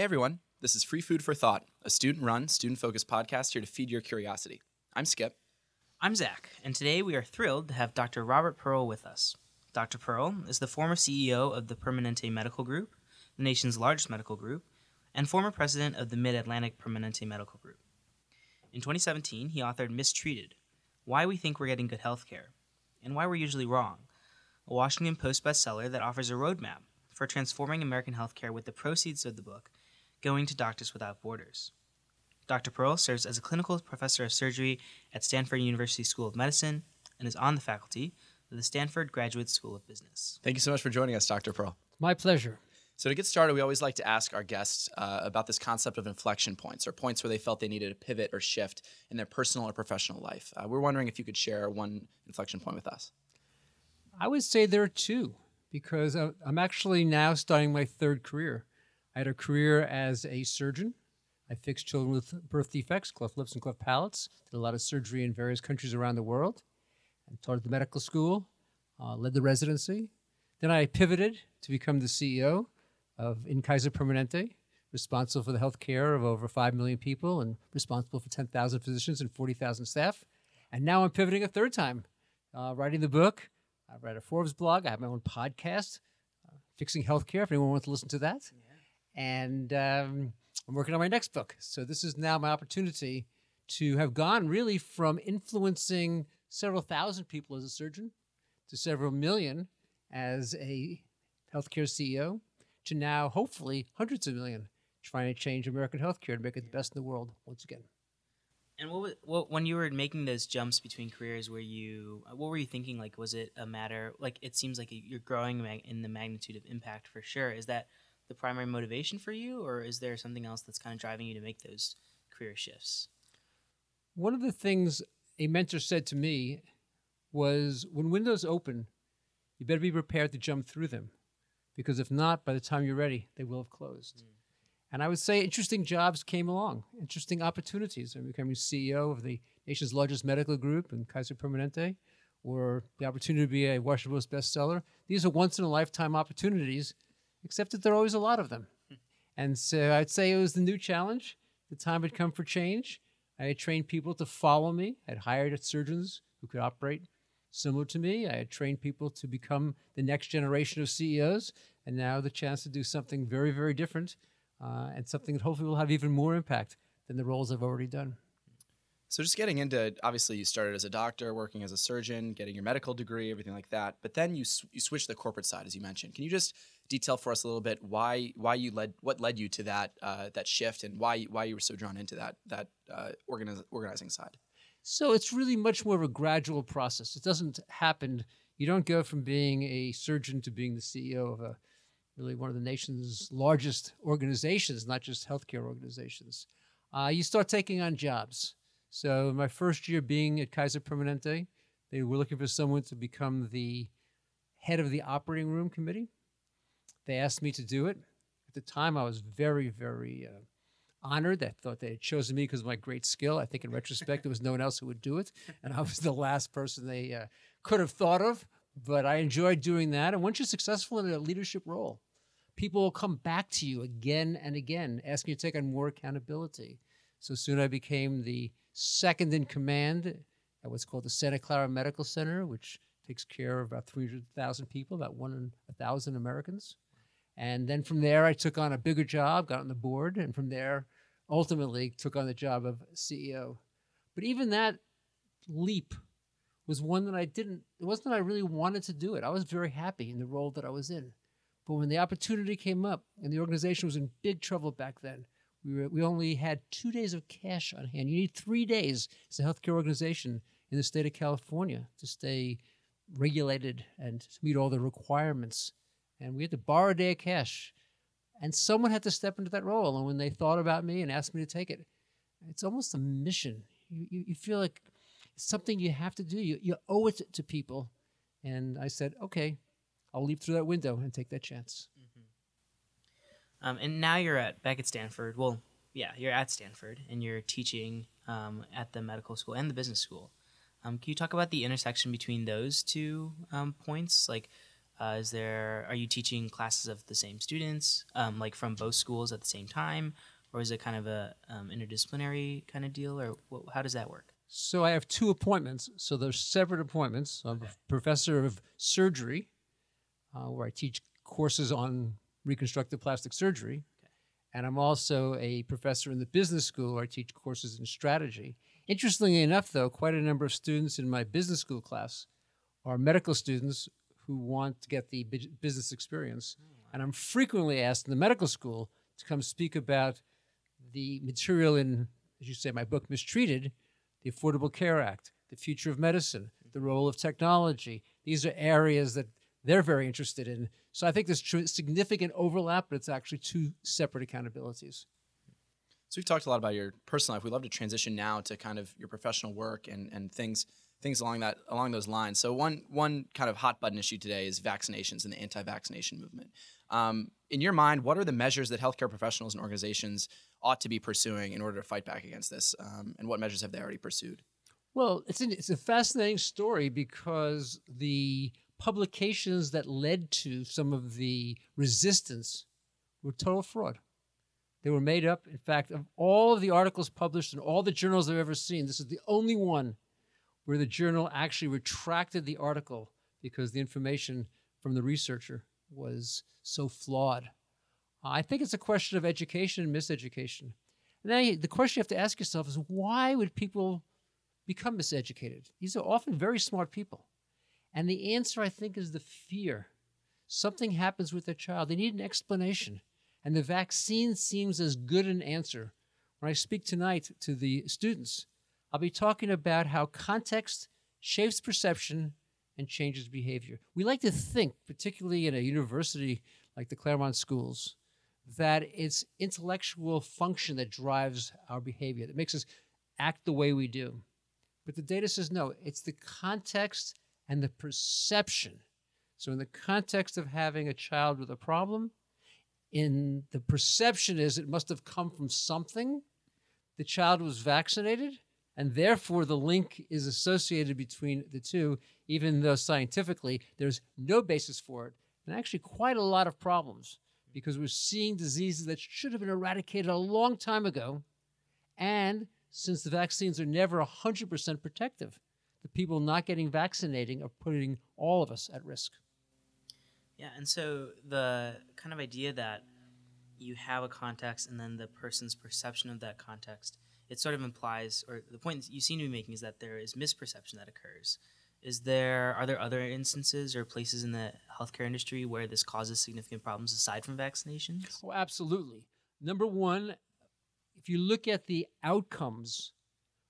Hey everyone, this is Free Food for Thought, a student run, student focused podcast here to feed your curiosity. I'm Skip. I'm Zach, and today we are thrilled to have Dr. Robert Pearl with us. Dr. Pearl is the former CEO of the Permanente Medical Group, the nation's largest medical group, and former president of the Mid Atlantic Permanente Medical Group. In 2017, he authored Mistreated Why We Think We're Getting Good Health Care, and Why We're Usually Wrong, a Washington Post bestseller that offers a roadmap for transforming American healthcare with the proceeds of the book going to Doctors Without Borders. Dr. Pearl serves as a clinical professor of surgery at Stanford University School of Medicine and is on the faculty of the Stanford Graduate School of Business. Thank you so much for joining us, Dr. Pearl. My pleasure. So, to get started, we always like to ask our guests uh, about this concept of inflection points or points where they felt they needed a pivot or shift in their personal or professional life. Uh, we're wondering if you could share one inflection point with us. I would say there are two because I'm actually now starting my third career. I had a career as a surgeon. I fixed children with birth defects, cleft lips and cleft palates. Did a lot of surgery in various countries around the world. Taught at the medical school, uh, led the residency. Then I pivoted to become the CEO of In Kaiser Permanente, responsible for the health care of over 5 million people and responsible for 10,000 physicians and 40,000 staff. And now I'm pivoting a third time, uh, writing the book. I write a Forbes blog. I have my own podcast, uh, Fixing Healthcare, if anyone wants to listen to that. Yeah. And um, I'm working on my next book. So this is now my opportunity to have gone really from influencing several thousand people as a surgeon to several million as a healthcare CEO to now hopefully hundreds of million trying to change American healthcare to make it the best in the world once again. And what, was, what when you were making those jumps between careers, were you what were you thinking? Like, was it a matter like it seems like you're growing in the magnitude of impact for sure? Is that the primary motivation for you, or is there something else that's kind of driving you to make those career shifts? One of the things a mentor said to me was, "When windows open, you better be prepared to jump through them." because if not, by the time you're ready, they will have closed. Mm. And I would say interesting jobs came along, interesting opportunities. I'm becoming CEO of the nation's largest medical group in Kaiser Permanente, or the opportunity to be a Washington Post bestseller. These are once in a lifetime opportunities, except that there are always a lot of them. Hmm. And so I'd say it was the new challenge. The time had come for change. I had trained people to follow me. I had hired surgeons who could operate similar to me. I had trained people to become the next generation of CEOs, and now the chance to do something very, very different uh, and something that hopefully will have even more impact than the roles I've already done. So, just getting into obviously, you started as a doctor, working as a surgeon, getting your medical degree, everything like that. But then you you switched the corporate side, as you mentioned. Can you just detail for us a little bit why why you led what led you to that uh, that shift and why why you were so drawn into that that uh, organiz- organizing side? So it's really much more of a gradual process. It doesn't happen. You don't go from being a surgeon to being the CEO of a really one of the nation's largest organizations, not just healthcare organizations. Uh, you start taking on jobs. So my first year being at Kaiser Permanente, they were looking for someone to become the head of the operating room committee. They asked me to do it. At the time, I was very, very uh, honored. I thought they had chosen me because of my great skill. I think in retrospect, there was no one else who would do it. And I was the last person they uh, could have thought of. But I enjoyed doing that. And once you're successful in a leadership role, people will come back to you again and again, asking you to take on more accountability. So soon I became the second in command at what's called the Santa Clara Medical Center, which takes care of about 300,000 people, about one in a thousand Americans. And then from there, I took on a bigger job, got on the board, and from there, ultimately took on the job of CEO. But even that leap was one that I didn't, it wasn't that I really wanted to do it. I was very happy in the role that I was in. But when the opportunity came up, and the organization was in big trouble back then, we, were, we only had two days of cash on hand. You need three days as a healthcare organization in the state of California to stay regulated and to meet all the requirements and we had to borrow a day of cash. And someone had to step into that role. And when they thought about me and asked me to take it, it's almost a mission. You, you, you feel like it's something you have to do. You, you owe it to people. And I said, okay, I'll leap through that window and take that chance. Mm-hmm. Um, and now you're at back at Stanford. Well, yeah, you're at Stanford and you're teaching um, at the medical school and the business school. Um, can you talk about the intersection between those two um, points? Like, Uh, is there are you teaching classes of the same students, um, like from both schools at the same time, or is it kind of a um, interdisciplinary kind of deal, or wh- how does that work? So I have two appointments. So there's separate appointments. I'm a professor of surgery, uh, where I teach courses on reconstructive plastic surgery. And I'm also a professor in the business school where I teach courses in strategy. Interestingly enough, though, quite a number of students in my business school class are medical students who want to get the business experience. And I'm frequently asked in the medical school to come speak about the material in, as you say, my book, Mistreated, the Affordable Care Act, the future of medicine, the role of technology. These are areas that they're very interested in. So I think there's tr- significant overlap, but it's actually two separate accountabilities. So we've talked a lot about your personal life. We'd love to transition now to kind of your professional work and, and things things along that along those lines. So one one kind of hot button issue today is vaccinations and the anti-vaccination movement. Um, in your mind, what are the measures that healthcare professionals and organizations ought to be pursuing in order to fight back against this? Um, and what measures have they already pursued? Well, it's an, it's a fascinating story because the publications that led to some of the resistance were total fraud. They were made up. In fact, of all of the articles published in all the journals I've ever seen, this is the only one where the journal actually retracted the article because the information from the researcher was so flawed. Uh, I think it's a question of education and miseducation. And then the question you have to ask yourself is why would people become miseducated? These are often very smart people. And the answer, I think, is the fear. Something happens with their child. They need an explanation. And the vaccine seems as good an answer. When I speak tonight to the students, I'll be talking about how context shapes perception and changes behavior. We like to think, particularly in a university like the Claremont Schools, that it's intellectual function that drives our behavior, that makes us act the way we do. But the data says no, it's the context and the perception. So, in the context of having a child with a problem, in the perception is it must have come from something. The child was vaccinated, and therefore the link is associated between the two, even though scientifically there's no basis for it, and actually quite a lot of problems because we're seeing diseases that should have been eradicated a long time ago. And since the vaccines are never 100% protective, the people not getting vaccinated are putting all of us at risk. Yeah, and so the kind of idea that you have a context and then the person's perception of that context, it sort of implies, or the point you seem to be making is that there is misperception that occurs. Is there are there other instances or places in the healthcare industry where this causes significant problems aside from vaccinations? Oh, absolutely. Number one, if you look at the outcomes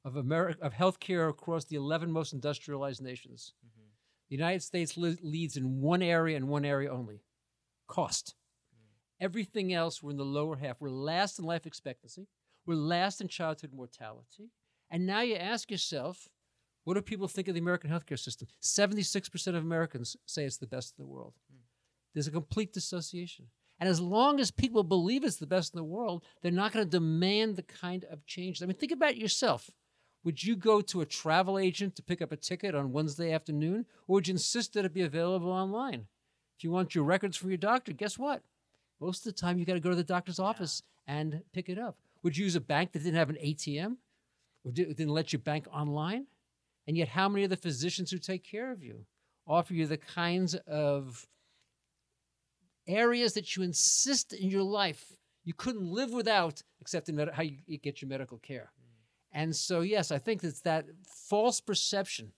of America of healthcare across the 11 most industrialized nations, Mm-hmm. the United States le- leads in one area and one area only: cost. Everything else, we're in the lower half. We're last in life expectancy. We're last in childhood mortality. And now you ask yourself, what do people think of the American healthcare system? 76% of Americans say it's the best in the world. Hmm. There's a complete dissociation. And as long as people believe it's the best in the world, they're not going to demand the kind of change. I mean, think about yourself. Would you go to a travel agent to pick up a ticket on Wednesday afternoon, or would you insist that it be available online? If you want your records from your doctor, guess what? Most of the time, you've got to go to the doctor's office and pick it up. Would you use a bank that didn't have an ATM or didn't let you bank online? And yet, how many of the physicians who take care of you offer you the kinds of areas that you insist in your life you couldn't live without, except in med- how you, get your medical care? And so, yes, I think it's that false perception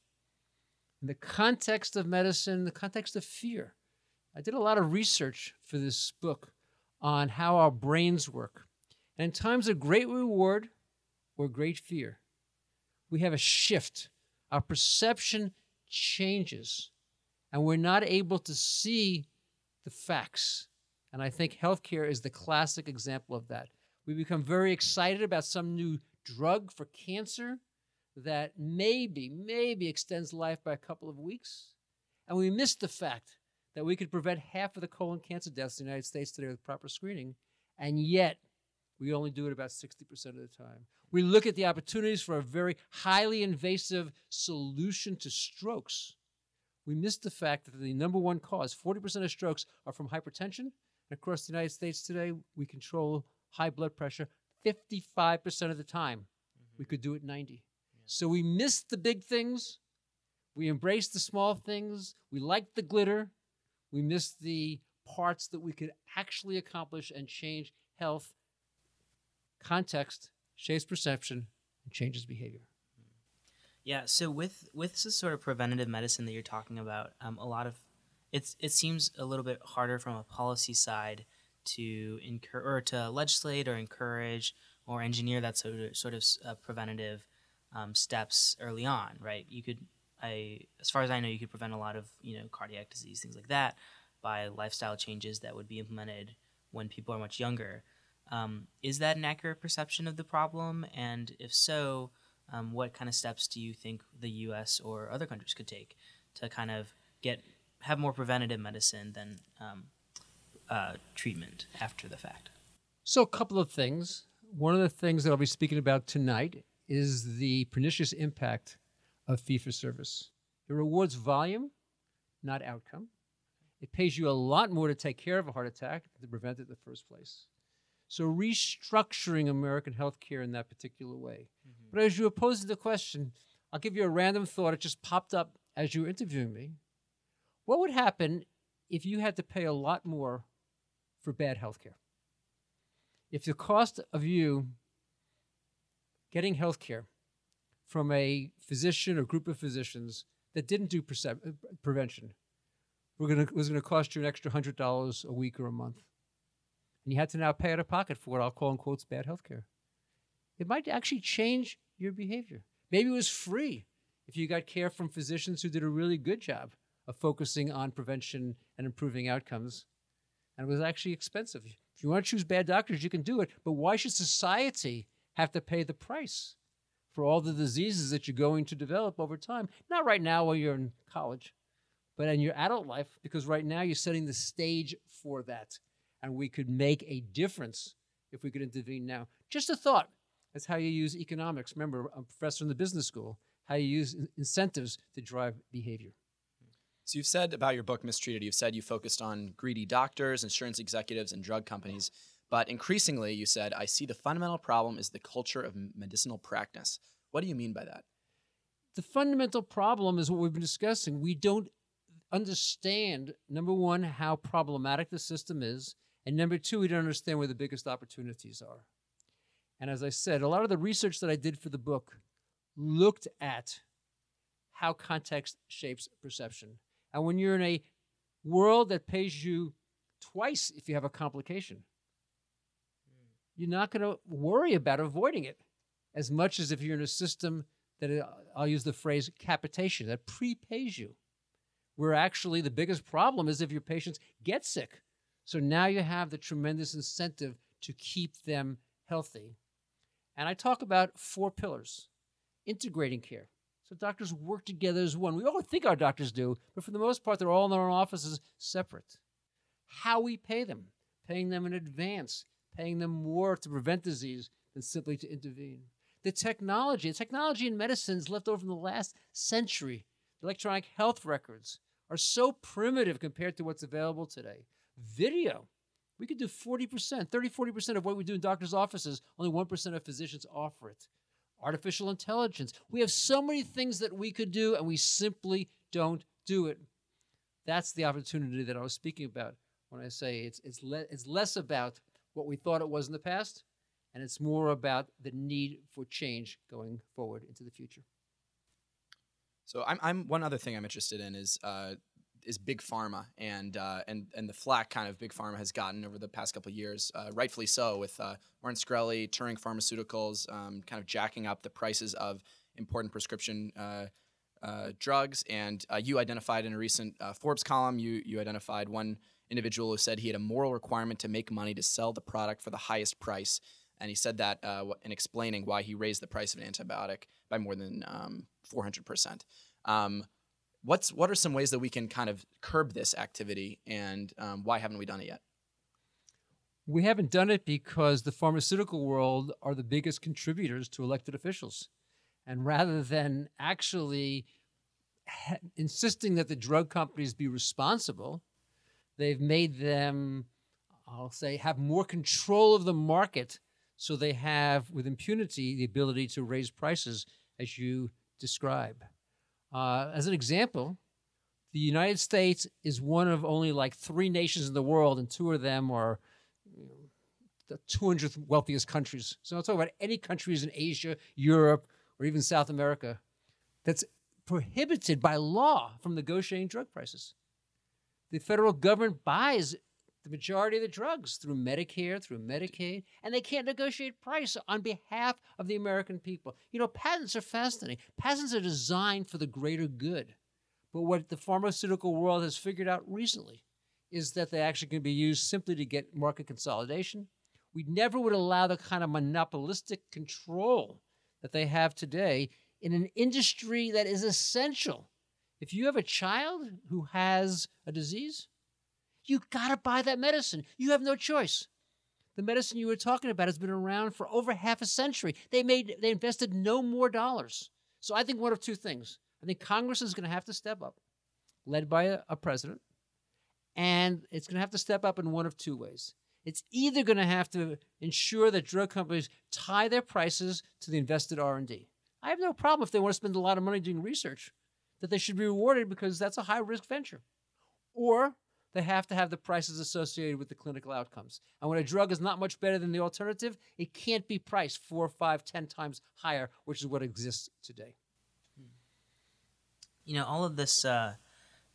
in the context of medicine, the context of fear. I did a lot of research for this book on how our brains work. And in times of great reward or great fear, we have a shift. Our perception changes, and we're not able to see the facts. And I think healthcare is the classic example of that. We become very excited about some new drug for cancer that maybe, maybe extends life by a couple of weeks. And we miss the fact that we could prevent half of the colon cancer deaths in the United States today with proper screening. And yet, we only do it about 60% of the time. We look at the opportunities for a very highly invasive solution to strokes, we miss the fact that the number one cause, 40% of strokes, are from hypertension. And across the United States today, we control high blood pressure 55% of the time. Mm-hmm. We could do it 90. So we miss the big things. We embrace the small things. We like the glitter. We miss the parts that we could actually accomplish and change health. Context shapes perception and changes behavior. Yeah. So with with this sort of preventative medicine that you're talking about, um, a lot of it's it seems a little bit harder from a policy side to incur or to legislate or encourage or engineer that sort of sort of uh, preventative um, steps early on, right? You could, I as far as I know, you could prevent a lot of you know cardiac disease, things like that, by lifestyle changes that would be implemented when people are much younger. Um, is that an accurate perception of the problem? And if so, um, what kind of steps do you think the U.S. or other countries could take to kind of get have more preventative medicine than um, uh, treatment after the fact? So, a couple of things. One of the things that I'll be speaking about tonight is the pernicious impact of fee for service. It rewards volume, not outcome. It pays you a lot more to take care of a heart attack than to prevent it in the first place. So, restructuring American healthcare in that particular way. Mm-hmm. But as you were posing the question, I'll give you a random thought. It just popped up as you were interviewing me. What would happen if you had to pay a lot more for bad healthcare? If the cost of you getting healthcare from a physician or group of physicians that didn't do perce- prevention were gonna, was going to cost you an extra $100 a week or a month, and you had to now pay out of pocket for what I'll call in quotes bad health care. It might actually change your behavior. Maybe it was free if you got care from physicians who did a really good job of focusing on prevention and improving outcomes. And it was actually expensive. If you want to choose bad doctors, you can do it. But why should society have to pay the price for all the diseases that you're going to develop over time? Not right now while you're in college, but in your adult life, because right now you're setting the stage for that and we could make a difference if we could intervene now. Just a thought. That's how you use economics. Remember, I'm a professor in the business school, how you use incentives to drive behavior. So you've said about your book Mistreated, you've said you focused on greedy doctors, insurance executives, and drug companies. But increasingly, you said, I see the fundamental problem is the culture of medicinal practice. What do you mean by that? The fundamental problem is what we've been discussing. We don't understand, number one, how problematic the system is, and number two, we don't understand where the biggest opportunities are. And as I said, a lot of the research that I did for the book looked at how context shapes perception. And when you're in a world that pays you twice if you have a complication, you're not going to worry about avoiding it as much as if you're in a system that uh, I'll use the phrase capitation that prepays you, where actually the biggest problem is if your patients get sick so now you have the tremendous incentive to keep them healthy. And I talk about four pillars integrating care. So doctors work together as one. We all think our doctors do, but for the most part, they're all in their own offices separate. How we pay them, paying them in advance, paying them more to prevent disease than simply to intervene. The technology, the technology in medicine is left over from the last century. Electronic health records are so primitive compared to what's available today. Video. We could do 40%, 30, 40% of what we do in doctors' offices. Only 1% of physicians offer it. Artificial intelligence. We have so many things that we could do, and we simply don't do it. That's the opportunity that I was speaking about when I say it's, it's, le- it's less about what we thought it was in the past, and it's more about the need for change going forward into the future. So I'm, I'm one other thing I'm interested in is uh, is big pharma and uh, and and the flack kind of big pharma has gotten over the past couple of years, uh, rightfully so, with uh, Martin Shkreli, Turing Pharmaceuticals, um, kind of jacking up the prices of important prescription uh, uh, drugs. And uh, you identified in a recent Forbes column, you you identified one individual who said he had a moral requirement to make money to sell the product for the highest price. And he said that in explaining why he raised the price of an antibiotic by more than um, 400%. Um, what's what are some ways that we can kind of curb this activity, and um, why haven't we done it yet? We haven't done it because the pharmaceutical world are the biggest contributors to elected officials. And rather than actually ha- insisting that the drug companies be responsible. They've made them, I'll say, have more control of the market so they have, with impunity, the ability to raise prices as you describe. Uh, as an example, the United States is one of only like three nations in the world, and two of them are you know, the 200th wealthiest countries. So I'm talking about any countries in Asia, Europe, or even South America that's prohibited by law from negotiating drug prices. The federal government buys the majority of the drugs through Medicare, through Medicaid, and they can't negotiate price on behalf of the American people. You know, patents are fascinating. Patents are designed for the greater good. But what the pharmaceutical world has figured out recently is that they actually can be used simply to get market consolidation. We never would allow the kind of monopolistic control that they have today in an industry that is essential. If you have a child who has a disease, you got to buy that medicine. You have no choice. The medicine you were talking about has been around for over half a century. They made they invested no more dollars. So I think one of two things. I think Congress is going to have to step up, led by a, a president, and it's going to have to step up in one of two ways. It's either going to have to ensure that drug companies tie their prices to the invested R&D. I have no problem if they want to spend a lot of money doing research, that they should be rewarded because that's a high risk venture. Or they have to have the prices associated with the clinical outcomes. And when a drug is not much better than the alternative, it can't be priced four, five, ten times higher, which is what exists today. You know, all of this uh,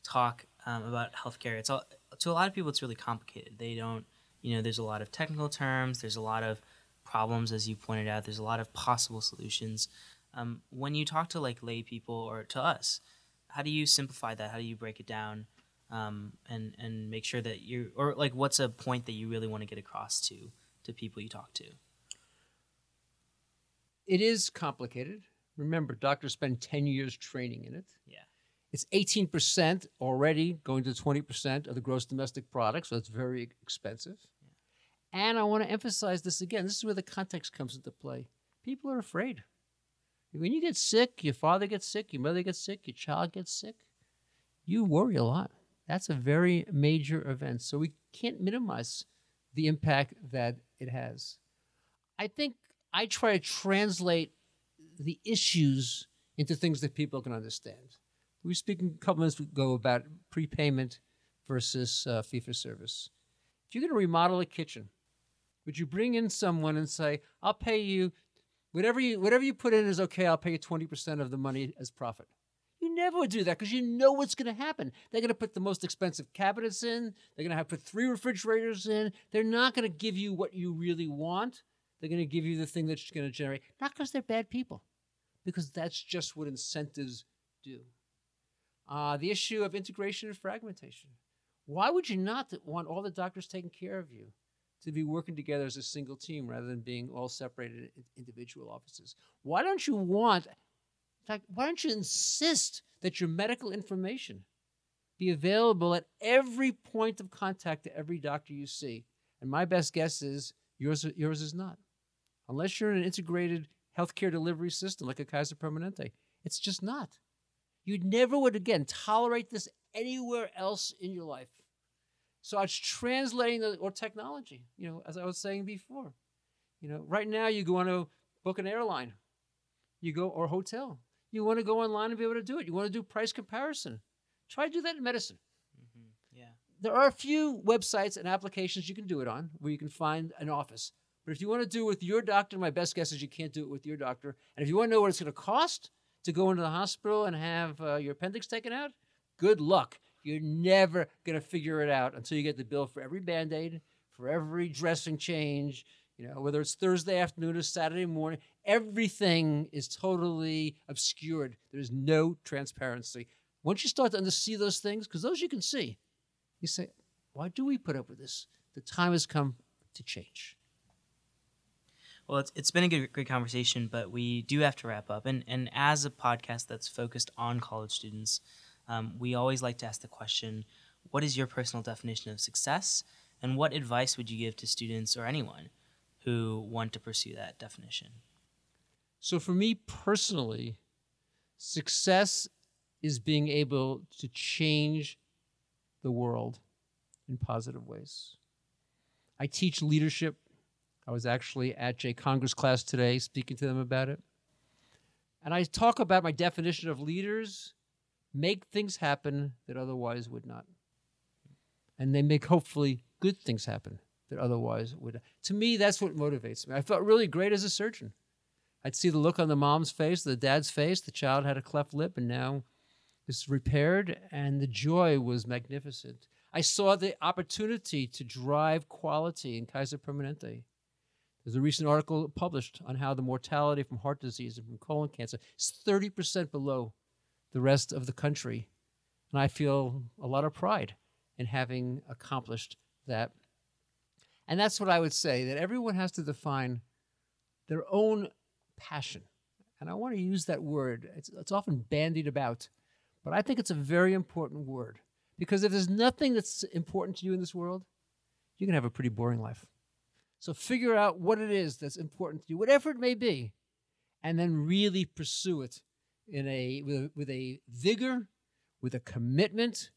talk um, about healthcare, it's all to a lot of people, it's really complicated. They don't, you know, there's a lot of technical terms, there's a lot of problems, as you pointed out, there's a lot of possible solutions. Um, when you talk to like lay people or to us, how do you simplify that? How do you break it down? Um, and and make sure that you or like what's a point that you really want to get across to to people you talk to It is complicated. Remember, doctors spend 10 years training in it. Yeah. It's 18% already going to 20% of the gross domestic product, so it's very expensive. yeah. And I want to emphasize this again. This is where the context comes into play. People are afraid. When you get sick, your father gets sick, your mother gets sick, your child gets sick, you worry a lot. That's a very major event. So we can't minimize the impact that it has. I think I try to translate the issues into things that people can understand. We were speaking a couple minutes ago about prepayment versus uh, fee for service. If you're going to remodel a kitchen, would you bring in someone and say, "I'll pay you whatever you whatever you put in is okay. I'll pay you twenty percent of the money as profit." You never would do that because you know what's going to happen. They're going to put the most expensive cabinets in. They're going to have put three refrigerators in. They're not going to give you what you really want. They're going to give you the thing that's going to generate, not because they're bad people, because that's just what incentives do. Uh, the issue of integration and fragmentation. Why would you not want all the doctors taking care of you to be working together as a single team rather than being all separated in individual offices? Why don't you want, fact, why don't you insist that your medical information be available at every point of contact to every doctor you see? And my best guess is yours, yours is not. Unless you're in an integrated healthcare delivery system like a Kaiser Permanente, it's just not. You never would again tolerate this anywhere else in your life. So it's translating the or technology, you know, as I was saying before. You know, right now you go on to book an airline, you go or hotel. You want to go online and be able to do it. You want to do price comparison. Try to do that in medicine. mm-hmm. yeah There are a few websites and applications you can do it on where you can find an office. But if you want to do it with your doctor, my best guess is you can't do it with your doctor. And if you want to know what it's going to cost, to go into the hospital and have uh, your appendix taken out, good luck. You're never going to figure it out until you get the bill for every band aid, for every dressing change, you know, whether it's Thursday afternoon or Saturday morning. Everything is totally obscured. There's no transparency. Once you start to see those things, because those you can see, you say, why do we put up with this? The time has come to change. Well, it's, it's been a good, great conversation, but we do have to wrap up. And, and as a podcast that's focused on college students, um, we always like to ask the question what is your personal definition of success? And what advice would you give to students or anyone who want to pursue that definition? So, for me personally, success is being able to change the world in positive ways. I teach leadership. I was actually at Jay Conger's class today speaking to them about it. And I talk about my definition of leaders make things happen that otherwise would not. And they make hopefully good things happen that otherwise would. To me, that's what motivates me. I felt really great as a surgeon. I'd see the look on the mom's face, the dad's face. The child had a cleft lip, and now it's repaired, and the joy was magnificent. I saw the opportunity to drive quality in Kaiser Permanente. There's a recent article published on how the mortality from heart disease and from colon cancer is 30% below the rest of the country. And I feel a lot of pride in having accomplished that. And that's what I would say that everyone has to define their own passion. And I want to use that word, it's, it's often bandied about, but I think it's a very important word. Because if there's nothing that's important to you in this world, you're going to have a pretty boring life. So figure out what it is that's important to you, whatever it may be, and then really pursue it in a with, with a vigor, with a commitment.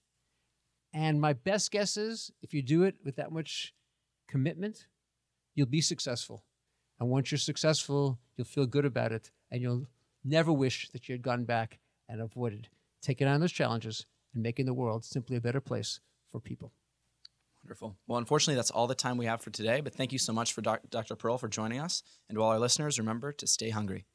And my best guess is if you do it with that much commitment, you'll be successful. And once you're successful, you'll feel good about it and you'll never wish that you had gone back and avoided taking on those challenges and making the world simply a better place for people. Wonderful. Well, unfortunately, that's all the time we have for today, but thank you so much for doc- Dr. Pearl for joining us. And to all our listeners, remember to stay hungry.